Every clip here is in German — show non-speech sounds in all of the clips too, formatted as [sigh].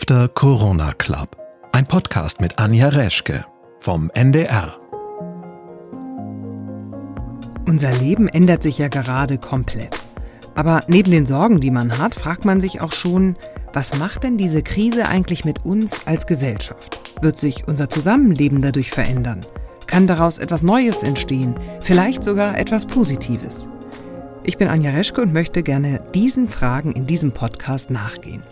After Corona Club. Ein Podcast mit Anja Reschke vom NDR. Unser Leben ändert sich ja gerade komplett. Aber neben den Sorgen, die man hat, fragt man sich auch schon, was macht denn diese Krise eigentlich mit uns als Gesellschaft? Wird sich unser Zusammenleben dadurch verändern? Kann daraus etwas Neues entstehen? Vielleicht sogar etwas Positives? Ich bin Anja Reschke und möchte gerne diesen Fragen in diesem Podcast nachgehen.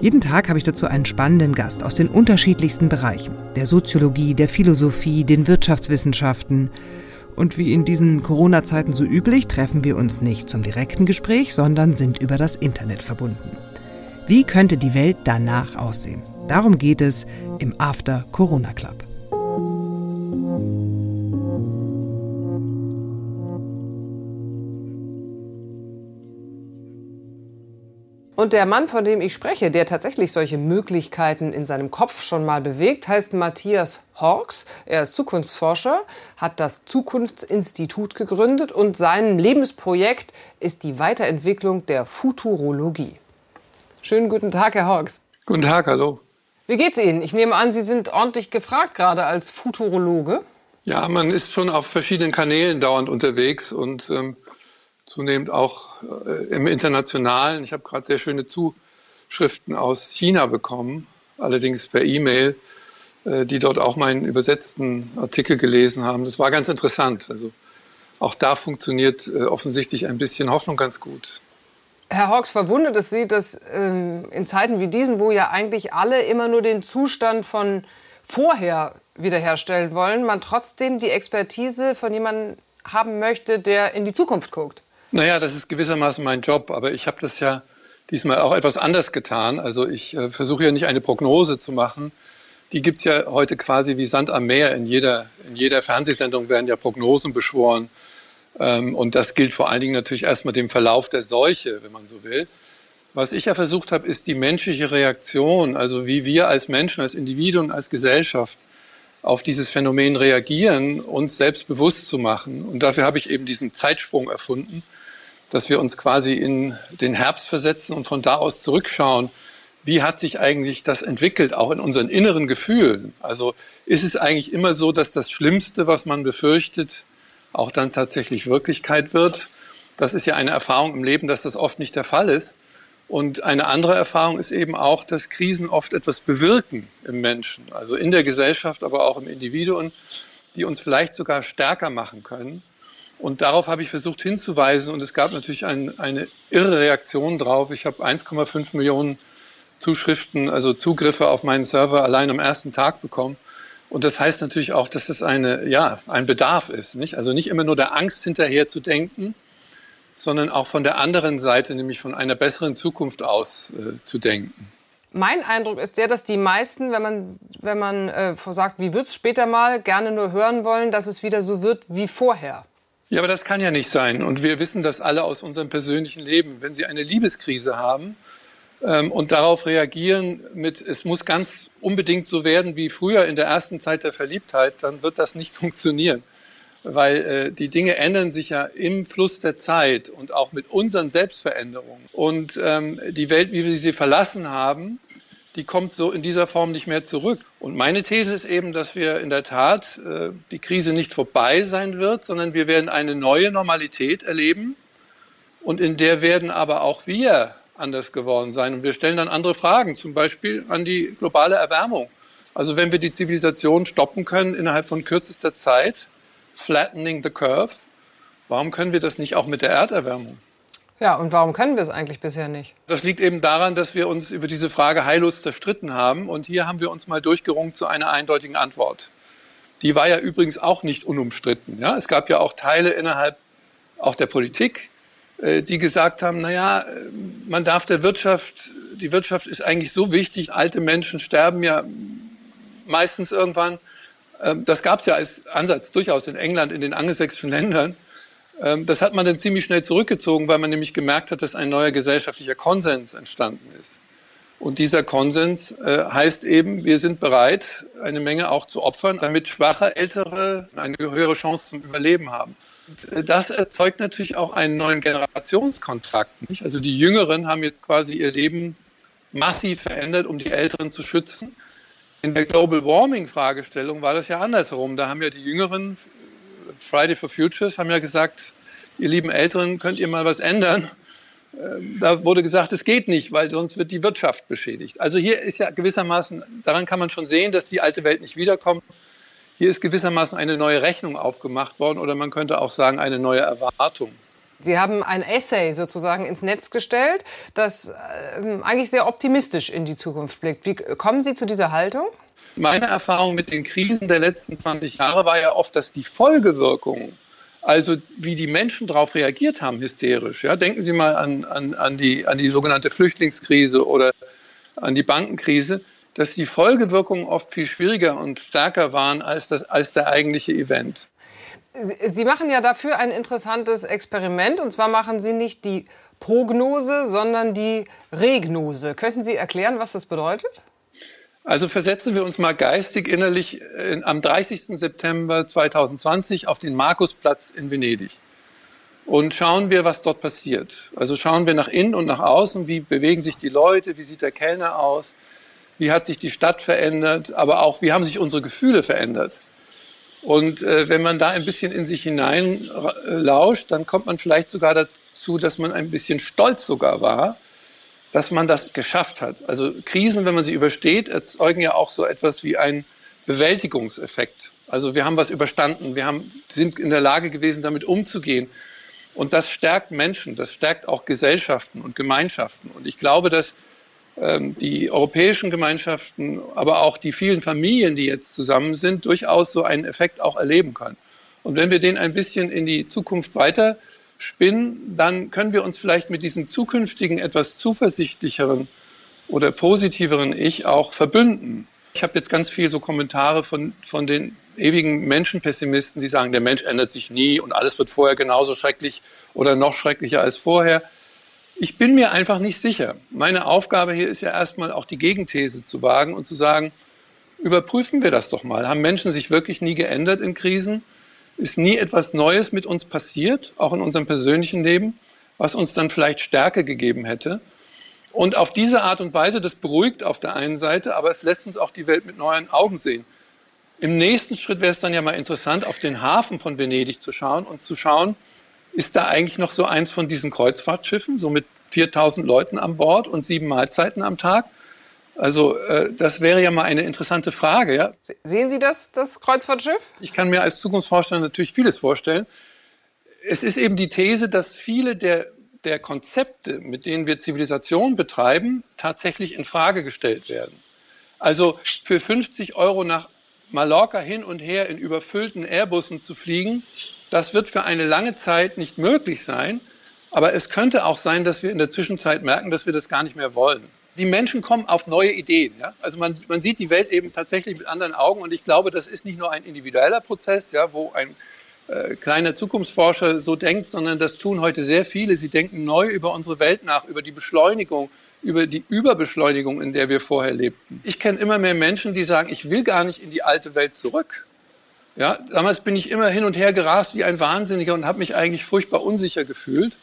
Jeden Tag habe ich dazu einen spannenden Gast aus den unterschiedlichsten Bereichen, der Soziologie, der Philosophie, den Wirtschaftswissenschaften. Und wie in diesen Corona-Zeiten so üblich, treffen wir uns nicht zum direkten Gespräch, sondern sind über das Internet verbunden. Wie könnte die Welt danach aussehen? Darum geht es im After Corona Club. Und der Mann, von dem ich spreche, der tatsächlich solche Möglichkeiten in seinem Kopf schon mal bewegt, heißt Matthias Horks. Er ist Zukunftsforscher, hat das Zukunftsinstitut gegründet und sein Lebensprojekt ist die Weiterentwicklung der Futurologie. Schönen guten Tag, Herr Horks. Guten Tag, hallo. Wie geht's Ihnen? Ich nehme an, Sie sind ordentlich gefragt, gerade als Futurologe. Ja, man ist schon auf verschiedenen Kanälen dauernd unterwegs und ähm, zunehmend auch äh, im Internationalen. Ich habe gerade sehr schöne Zuschriften aus China bekommen, allerdings per E-Mail, äh, die dort auch meinen übersetzten Artikel gelesen haben. Das war ganz interessant. Also auch da funktioniert äh, offensichtlich ein bisschen Hoffnung ganz gut. Herr Hawks, verwundert es Sie, dass ähm, in Zeiten wie diesen, wo ja eigentlich alle immer nur den Zustand von vorher wiederherstellen wollen, man trotzdem die Expertise von jemandem haben möchte, der in die Zukunft guckt? Naja, das ist gewissermaßen mein Job, aber ich habe das ja diesmal auch etwas anders getan. Also ich äh, versuche ja nicht eine Prognose zu machen. Die gibt es ja heute quasi wie Sand am Meer. In jeder, in jeder Fernsehsendung werden ja Prognosen beschworen. Ähm, und das gilt vor allen Dingen natürlich erstmal dem Verlauf der Seuche, wenn man so will. Was ich ja versucht habe, ist die menschliche Reaktion, also wie wir als Menschen, als Individuen, als Gesellschaft auf dieses Phänomen reagieren, uns selbst bewusst zu machen. Und dafür habe ich eben diesen Zeitsprung erfunden dass wir uns quasi in den Herbst versetzen und von da aus zurückschauen, wie hat sich eigentlich das entwickelt, auch in unseren inneren Gefühlen. Also ist es eigentlich immer so, dass das Schlimmste, was man befürchtet, auch dann tatsächlich Wirklichkeit wird. Das ist ja eine Erfahrung im Leben, dass das oft nicht der Fall ist. Und eine andere Erfahrung ist eben auch, dass Krisen oft etwas bewirken im Menschen, also in der Gesellschaft, aber auch im Individuum, die uns vielleicht sogar stärker machen können. Und darauf habe ich versucht hinzuweisen und es gab natürlich ein, eine irre Reaktion drauf. Ich habe 1,5 Millionen Zuschriften, also Zugriffe auf meinen Server allein am ersten Tag bekommen. Und das heißt natürlich auch, dass es eine, ja, ein Bedarf ist. Nicht? Also nicht immer nur der Angst hinterher zu denken, sondern auch von der anderen Seite, nämlich von einer besseren Zukunft aus äh, zu denken. Mein Eindruck ist der, dass die meisten, wenn man, wenn man äh, sagt, wie wird es später mal, gerne nur hören wollen, dass es wieder so wird wie vorher. Ja, aber das kann ja nicht sein. Und wir wissen das alle aus unserem persönlichen Leben. Wenn Sie eine Liebeskrise haben ähm, und darauf reagieren mit, es muss ganz unbedingt so werden wie früher in der ersten Zeit der Verliebtheit, dann wird das nicht [laughs] funktionieren. Weil äh, die Dinge ändern sich ja im Fluss der Zeit und auch mit unseren Selbstveränderungen. Und ähm, die Welt, wie wir sie verlassen haben, die kommt so in dieser Form nicht mehr zurück. Und meine These ist eben, dass wir in der Tat äh, die Krise nicht vorbei sein wird, sondern wir werden eine neue Normalität erleben. Und in der werden aber auch wir anders geworden sein. Und wir stellen dann andere Fragen, zum Beispiel an die globale Erwärmung. Also wenn wir die Zivilisation stoppen können innerhalb von kürzester Zeit, flattening the curve, warum können wir das nicht auch mit der Erderwärmung? Ja, und warum können wir es eigentlich bisher nicht? Das liegt eben daran, dass wir uns über diese Frage heillos zerstritten haben. Und hier haben wir uns mal durchgerungen zu einer eindeutigen Antwort. Die war ja übrigens auch nicht unumstritten. Ja? Es gab ja auch Teile innerhalb auch der Politik, äh, die gesagt haben, naja, man darf der Wirtschaft, die Wirtschaft ist eigentlich so wichtig, alte Menschen sterben ja meistens irgendwann. Ähm, das gab es ja als Ansatz durchaus in England, in den angelsächsischen Ländern. Ähm, das hat man dann ziemlich schnell zurückgezogen, weil man nämlich gemerkt hat, dass ein neuer gesellschaftlicher Konsens entstanden ist. Und dieser Konsens äh, heißt eben, wir sind bereit, eine Menge auch zu opfern, damit schwache Ältere eine höhere Chance zum Überleben haben. Äh, das erzeugt natürlich auch einen neuen Generationskontrakt. Nicht? Also die Jüngeren haben jetzt quasi ihr Leben massiv verändert, um die Älteren zu schützen. In der Global Warming Fragestellung war das ja andersherum. Da haben ja die Jüngeren, Friday for Futures, haben ja gesagt, ihr lieben Älteren, könnt ihr mal was ändern? Ähm, da wurde gesagt, es geht nicht, weil sonst wird die Wirtschaft beschädigt. Also hier ist ja gewissermaßen, daran kann man schon sehen, dass die alte Welt nicht wiederkommt. Hier ist gewissermaßen eine neue Rechnung aufgemacht worden oder man könnte auch sagen, eine neue Erwartung. Sie haben ein Essay sozusagen ins Netz gestellt, das äh, eigentlich sehr optimistisch in die Zukunft blickt. Wie kommen Sie zu dieser Haltung? Meine Erfahrung mit den Krisen der letzten 20 Jahre war ja oft, dass die Folgewirkungen, also wie die Menschen darauf reagiert haben, hysterisch. Ja, denken Sie mal an, an, an, die, an die sogenannte Flüchtlingskrise oder an die Bankenkrise, dass die Folgewirkungen oft viel schwieriger und stärker waren als, das, als der eigentliche Event. Sie machen ja dafür ein interessantes Experiment. Und zwar machen Sie nicht die Prognose, sondern die Regnose. Könnten Sie erklären, was das bedeutet? Also versetzen wir uns mal geistig innerlich in, am 30. September 2020 auf den Markusplatz in Venedig und schauen wir, was dort passiert. Also schauen wir nach innen und nach außen, wie bewegen sich die Leute, wie sieht der Kellner aus, wie hat sich die Stadt verändert, aber auch wie haben sich unsere Gefühle verändert. Und äh, wenn man da ein bisschen in sich hinein äh, lauscht, dann kommt man vielleicht sogar dazu, dass man ein bisschen stolz sogar war, dass man das geschafft hat. Also Krisen, wenn man sie übersteht, erzeugen ja auch so etwas wie einen Bewältigungseffekt. Also wir haben was überstanden, wir haben, sind in der Lage gewesen, damit umzugehen. Und das stärkt Menschen, das stärkt auch Gesellschaften und Gemeinschaften. Und ich glaube, dass ähm, die europäischen Gemeinschaften, aber auch die vielen Familien, die jetzt zusammen sind, durchaus so einen Effekt auch erleben können. Und wenn wir den ein bisschen in die Zukunft weiter spinnen, dann können wir uns vielleicht mit diesem zukünftigen, etwas zuversichtlicheren oder positiveren Ich auch verbünden. Ich habe jetzt ganz viel so Kommentare von, von den ewigen Menschenpessimisten, die sagen, der Mensch ändert sich nie und alles wird vorher genauso schrecklich oder noch schrecklicher als vorher. Ich bin mir einfach nicht sicher. Meine Aufgabe hier ist ja erstmal auch die Gegenthese zu wagen und zu sagen, überprüfen wir das doch mal. Haben Menschen sich wirklich nie geändert in Krisen? Ist nie etwas Neues mit uns passiert, auch in unserem persönlichen Leben, was uns dann vielleicht Stärke gegeben hätte? Und auf diese Art und Weise, das beruhigt auf der einen Seite, aber es lässt uns auch die Welt mit neuen Augen sehen. Im nächsten Schritt wäre es dann ja mal interessant, auf den Hafen von Venedig zu schauen und zu schauen, ist da eigentlich noch so eins von diesen Kreuzfahrtschiffen, so mit 4000 Leuten an Bord und sieben Mahlzeiten am Tag? Also äh, das wäre ja mal eine interessante Frage. Ja? Sehen Sie das, das Kreuzfahrtschiff? Ich kann mir als Zukunftsforscher natürlich vieles vorstellen. Es ist eben die These, dass viele der, der Konzepte, mit denen wir Zivilisation betreiben, tatsächlich in Frage gestellt werden. Also für 50 Euro nach Mallorca hin und her in überfüllten Airbussen zu fliegen, das wird für eine lange Zeit nicht möglich sein. Aber es könnte auch sein, dass wir in der Zwischenzeit merken, dass wir das gar nicht mehr wollen. Die Menschen kommen auf neue Ideen. Ja? Also man, man sieht die Welt eben tatsächlich mit anderen Augen. Und ich glaube, das ist nicht nur ein individueller Prozess, ja, wo ein äh, kleiner Zukunftsforscher so denkt, sondern das tun heute sehr viele. Sie denken neu über unsere Welt nach, über die Beschleunigung, über die Überbeschleunigung, in der wir vorher lebten. Ich kenne immer mehr Menschen, die sagen, ich will gar nicht in die alte Welt zurück. Ja, damals bin ich immer hin und her gerast wie ein Wahnsinniger und habe mich eigentlich furchtbar unsicher gefühlt.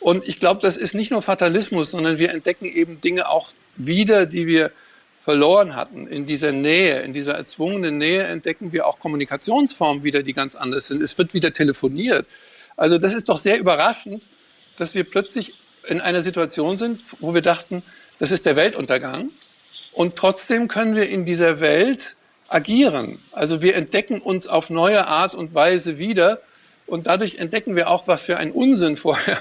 Und ich glaube, das ist nicht nur Fatalismus, sondern wir entdecken eben Dinge auch wieder, die wir verloren hatten. In dieser Nähe, in dieser erzwungenen Nähe entdecken wir auch Kommunikationsformen wieder, die ganz anders sind. Es wird wieder telefoniert. Also das ist doch sehr überraschend, dass wir plötzlich in einer Situation sind, wo wir dachten, das ist der Weltuntergang. Und trotzdem können wir in dieser Welt agieren. Also wir entdecken uns auf neue Art und Weise wieder. Und dadurch entdecken wir auch, was für ein Unsinn vorher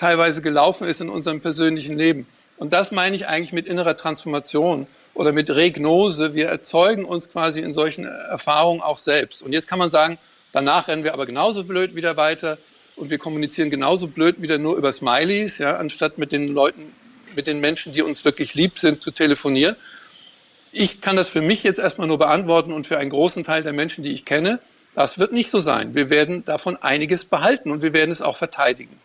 teilweise gelaufen ist in unserem persönlichen Leben. Und das meine ich eigentlich mit innerer Transformation oder mit Regnose. Wir erzeugen uns quasi in solchen Erfahrungen auch selbst. Und jetzt kann man sagen, danach rennen wir aber genauso blöd wieder weiter und wir kommunizieren genauso blöd wieder nur über Smileys, ja, anstatt mit den Leuten, mit den Menschen, die uns wirklich lieb sind, zu telefonieren. Ich kann das für mich jetzt erstmal nur beantworten und für einen großen Teil der Menschen, die ich kenne, das wird nicht so sein. Wir werden davon einiges behalten und wir werden es auch verteidigen.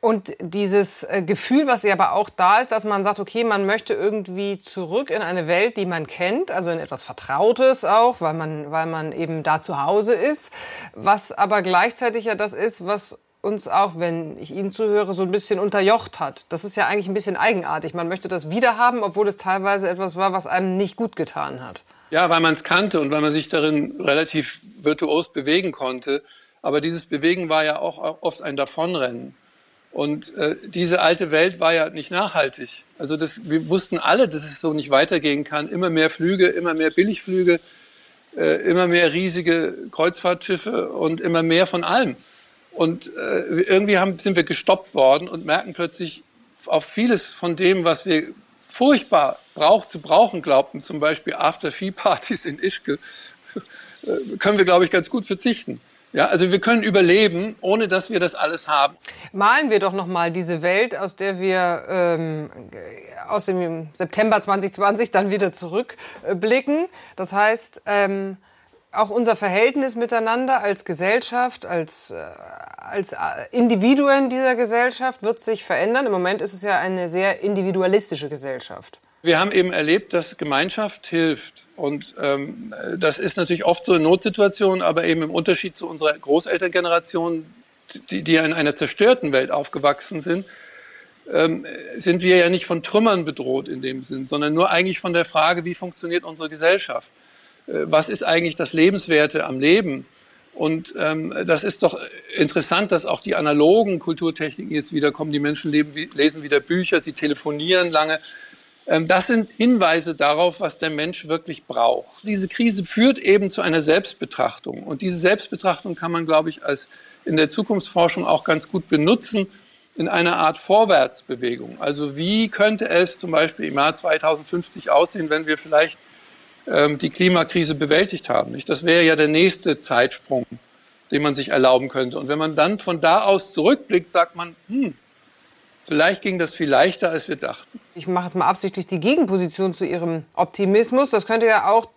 Und dieses äh, Gefühl, was ja aber auch da ist, dass man sagt, okay, man möchte irgendwie zurück in eine Welt, die man kennt, also in etwas Vertrautes auch, weil man, weil man eben da zu Hause ist, was aber gleichzeitig ja das ist, was uns auch, wenn ich Ihnen zuhöre, so ein bisschen unterjocht hat. Das ist ja eigentlich ein bisschen eigenartig. Man möchte das wiederhaben, obwohl es teilweise etwas war, was einem nicht gut getan hat. Ja, weil man es kannte und weil man sich darin relativ virtuos bewegen konnte. Aber dieses Bewegen war ja auch oft ein Davonrennen. Und äh, diese alte Welt war ja nicht nachhaltig. Also das, wir wussten alle, dass es so nicht weitergehen kann. Immer mehr Flüge, immer mehr Billigflüge, äh, immer mehr riesige Kreuzfahrtschiffe und immer mehr von allem. Und äh, irgendwie haben, sind wir gestoppt worden und merken plötzlich auf vieles von dem, was wir furchtbar brauch, zu brauchen glaubten, zum Beispiel After-Ski-Partys in Ischke, [laughs] äh, können wir, glaube ich, ganz gut verzichten. Ja, also wir können überleben, ohne dass wir das alles haben. Malen wir doch noch mal diese Welt, aus der wir ähm, aus dem September 2020 dann wieder zurückblicken. Das heißt, ähm, auch unser Verhältnis miteinander als Gesellschaft, als, äh, als äh, Individuen dieser Gesellschaft wird sich verändern. Im Moment ist es ja eine sehr individualistische Gesellschaft. Wir haben eben erlebt, dass Gemeinschaft hilft. Und ähm, das ist natürlich oft so in Notsituationen, aber eben im Unterschied zu unserer Großelterngeneration, die, die ja in einer zerstörten Welt aufgewachsen sind, ähm, sind wir ja nicht von Trümmern bedroht in dem Sinn, sondern nur eigentlich von der Frage, wie funktioniert unsere Gesellschaft? Äh, was ist eigentlich das Lebenswerte am Leben? Und ähm, das ist doch interessant, dass auch die analogen Kulturtechniken jetzt wiederkommen. Die Menschen leben, lesen wieder Bücher, sie telefonieren lange. Ähm, das sind Hinweise darauf, was der Mensch wirklich braucht. Diese Krise führt eben zu einer Selbstbetrachtung. Und diese Selbstbetrachtung kann man, glaube ich, als in der Zukunftsforschung auch ganz gut benutzen in einer Art Vorwärtsbewegung. Also wie könnte es zum Beispiel im Jahr 2050 aussehen, wenn wir vielleicht ähm, die Klimakrise bewältigt haben? Nicht? Das wäre ja der nächste Zeitsprung, den man sich erlauben könnte. Und wenn man dann von da aus zurückblickt, sagt man, hm, Vielleicht ging das viel leichter, als wir dachten. Ich mache jetzt mal absichtlich die Gegenposition zu Ihrem Optimismus. Das könnte ja auch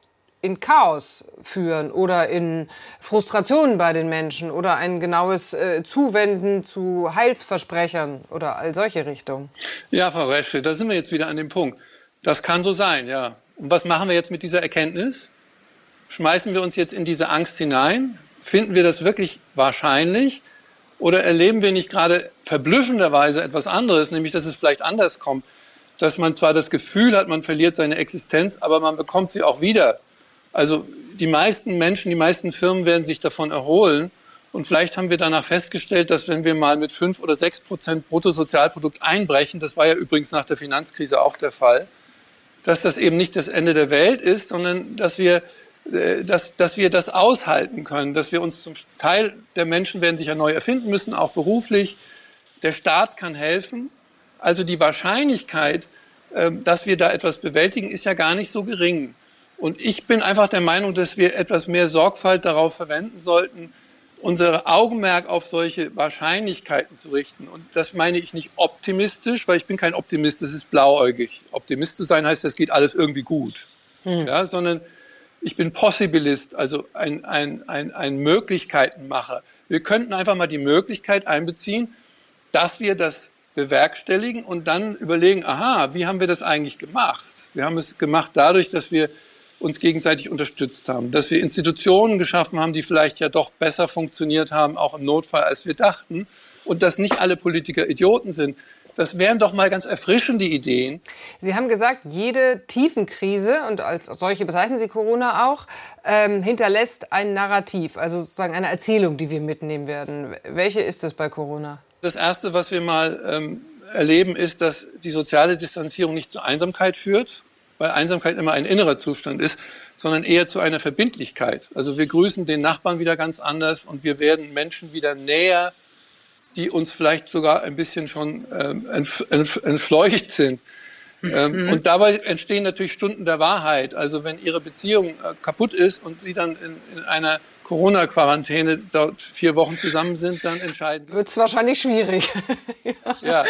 in Chaos führen oder in Frustrationen bei den Menschen oder ein genaues äh, Zuwenden zu Heilsversprechern oder all solche Richtungen. Ja, Frau Reschke, da sind wir jetzt wieder an dem Punkt. Das kann so sein, ja. Und was machen wir jetzt mit dieser Erkenntnis? Schmeißen wir uns jetzt in diese Angst hinein? Finden wir das wirklich wahrscheinlich? Oder erleben wir nicht gerade verblüffenderweise etwas anderes, nämlich dass es vielleicht anders kommt, dass man zwar das Gefühl hat, man verliert seine Existenz, aber man bekommt sie auch wieder. Also die meisten Menschen, die meisten Firmen werden sich davon erholen. Und vielleicht haben wir danach festgestellt, dass wenn wir mal mit fünf oder sechs Prozent Bruttosozialprodukt einbrechen, das war ja übrigens nach der Finanzkrise auch der Fall, dass das eben nicht das Ende der Welt ist, sondern dass wir dass, dass wir das aushalten können, dass wir uns zum Teil der Menschen werden sich ja neu erfinden müssen, auch beruflich. Der Staat kann helfen. Also die Wahrscheinlichkeit, ähm, dass wir da etwas bewältigen, ist ja gar nicht so gering. Und ich bin einfach der Meinung, dass wir etwas mehr Sorgfalt darauf verwenden sollten, unser Augenmerk auf solche Wahrscheinlichkeiten zu richten. Und das meine ich nicht optimistisch, weil ich bin kein Optimist, das ist blauäugig. Optimist zu sein heißt, das geht alles irgendwie gut. Hm. Ja, sondern ich bin Possibilist, also ein, ein, ein, ein Möglichkeitenmacher. Wir könnten einfach mal die Möglichkeit einbeziehen, dass wir das bewerkstelligen und dann überlegen, aha, wie haben wir das eigentlich gemacht? Wir haben es gemacht dadurch, dass wir uns gegenseitig unterstützt haben, dass wir Institutionen geschaffen haben, die vielleicht ja doch besser funktioniert haben, auch im Notfall, als wir dachten, und dass nicht alle Politiker Idioten sind. Das wären doch mal ganz erfrischende Ideen. Sie haben gesagt, jede Tiefenkrise, und als solche bezeichnen Sie Corona auch, ähm, hinterlässt ein Narrativ, also sozusagen eine Erzählung, die wir mitnehmen werden. Welche ist es bei Corona? Das Erste, was wir mal ähm, erleben, ist, dass die soziale Distanzierung nicht zur Einsamkeit führt, weil Einsamkeit immer ein innerer Zustand ist, sondern eher zu einer Verbindlichkeit. Also wir grüßen den Nachbarn wieder ganz anders und wir werden Menschen wieder näher die uns vielleicht sogar ein bisschen schon ähm, entfleucht sind. Ähm, mhm. Und dabei entstehen natürlich Stunden der Wahrheit. Also wenn Ihre Beziehung äh, kaputt ist und Sie dann in, in einer Corona-Quarantäne dort vier Wochen zusammen sind, dann entscheiden Sie. Wird es wahrscheinlich schwierig. ja. [laughs] ja.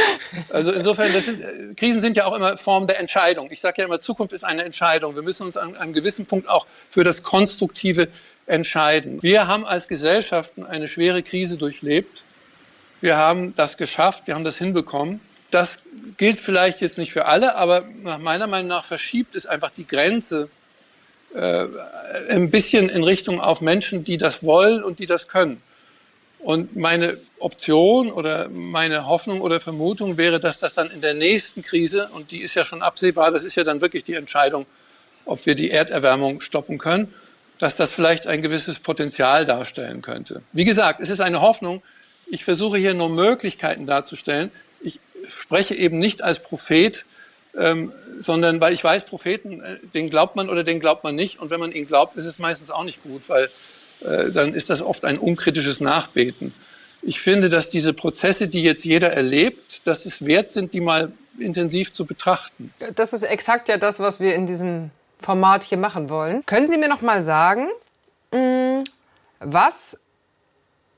also insofern, sind, äh, Krisen sind ja auch immer Form der Entscheidung. Ich sage ja immer, Zukunft ist eine Entscheidung. Wir müssen uns an einem gewissen Punkt auch für das Konstruktive entscheiden. Wir haben als Gesellschaften eine schwere Krise durchlebt wir haben das geschafft, wir haben das hinbekommen. Das gilt vielleicht jetzt nicht für alle, aber nach meiner Meinung nach verschiebt es einfach die Grenze äh, ein bisschen in Richtung auf Menschen, die das wollen und die das können. Und meine Option oder meine Hoffnung oder Vermutung wäre, dass das dann in der nächsten Krise, und die ist ja schon absehbar, das ist ja dann wirklich die Entscheidung, ob wir die Erderwärmung stoppen können, dass das vielleicht ein gewisses Potenzial darstellen könnte. Wie gesagt, es ist eine Hoffnung. Ich versuche hier nur Möglichkeiten darzustellen. Ich spreche eben nicht als Prophet, ähm, sondern weil ich weiß, Propheten, äh, den glaubt man oder den glaubt man nicht. Und wenn man ihn glaubt, ist es meistens auch nicht gut, weil äh, dann ist das oft ein unkritisches Nachbeten. Ich finde, dass diese Prozesse, die jetzt jeder erlebt, dass es wert sind, die mal intensiv zu betrachten. Das ist exakt ja das, was wir in diesem Format hier machen wollen. Können Sie mir noch mal sagen, mm, was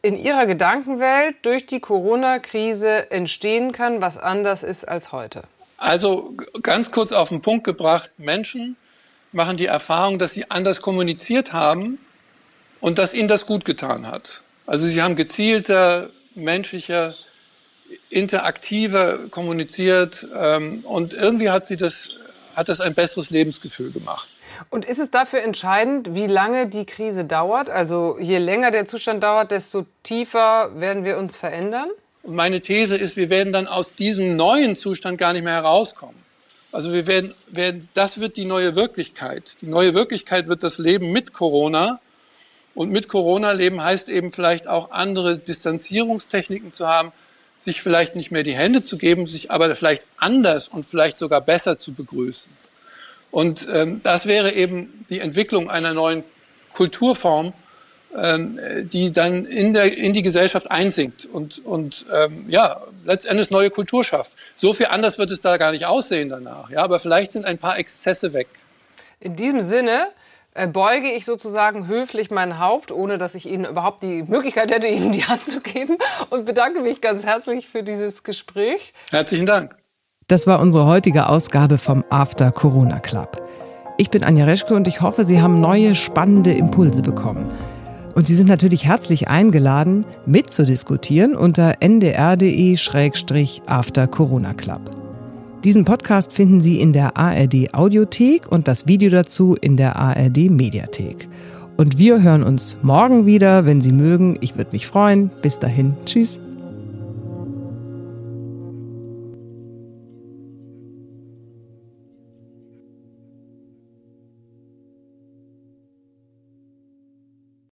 in Ihrer Gedankenwelt durch die Corona-Krise entstehen kann, was anders ist als heute? Also ganz kurz auf den Punkt gebracht, Menschen machen die Erfahrung, dass sie anders kommuniziert haben und dass ihnen das gut getan hat. Also sie haben gezielter, menschlicher, interaktiver kommuniziert ähm, und irgendwie hat sie das, hat das ein besseres Lebensgefühl gemacht. Und ist es dafür entscheidend, wie lange die Krise dauert? Also je länger der Zustand dauert, desto tiefer werden wir uns verändern? Meine These ist, wir werden dann aus diesem neuen Zustand gar nicht mehr herauskommen. Also wir werden, werden, das wird die neue Wirklichkeit. Die neue Wirklichkeit wird das Leben mit Corona. Und mit Corona leben heißt eben vielleicht auch andere Distanzierungstechniken zu haben, sich vielleicht nicht mehr die Hände zu geben, sich aber vielleicht anders und vielleicht sogar besser zu begrüßen. Und ähm, das wäre eben die Entwicklung einer neuen Kulturform, ähm, die dann in, der, in die Gesellschaft einsinkt und, und ähm, ja, letztendlich neue Kultur schafft. So viel anders wird es da gar nicht aussehen danach. Ja, aber vielleicht sind ein paar Exzesse weg. In diesem Sinne äh, beuge ich sozusagen höflich mein Haupt, ohne dass ich Ihnen überhaupt die Möglichkeit hätte, [laughs] Ihnen die Hand zu geben und bedanke mich ganz herzlich für dieses Gespräch. Herzlichen Dank. Das war unsere heutige Ausgabe vom After Corona Club. Ich bin Anja Reschke und ich hoffe, Sie haben neue spannende Impulse bekommen. Und Sie sind natürlich herzlich eingeladen, mitzudiskutieren unter ndr.de-after Corona Club. Diesen Podcast finden Sie in der ARD Audiothek und das Video dazu in der ARD Mediathek. Und wir hören uns morgen wieder, wenn Sie mögen. Ich würde mich freuen. Bis dahin. Tschüss.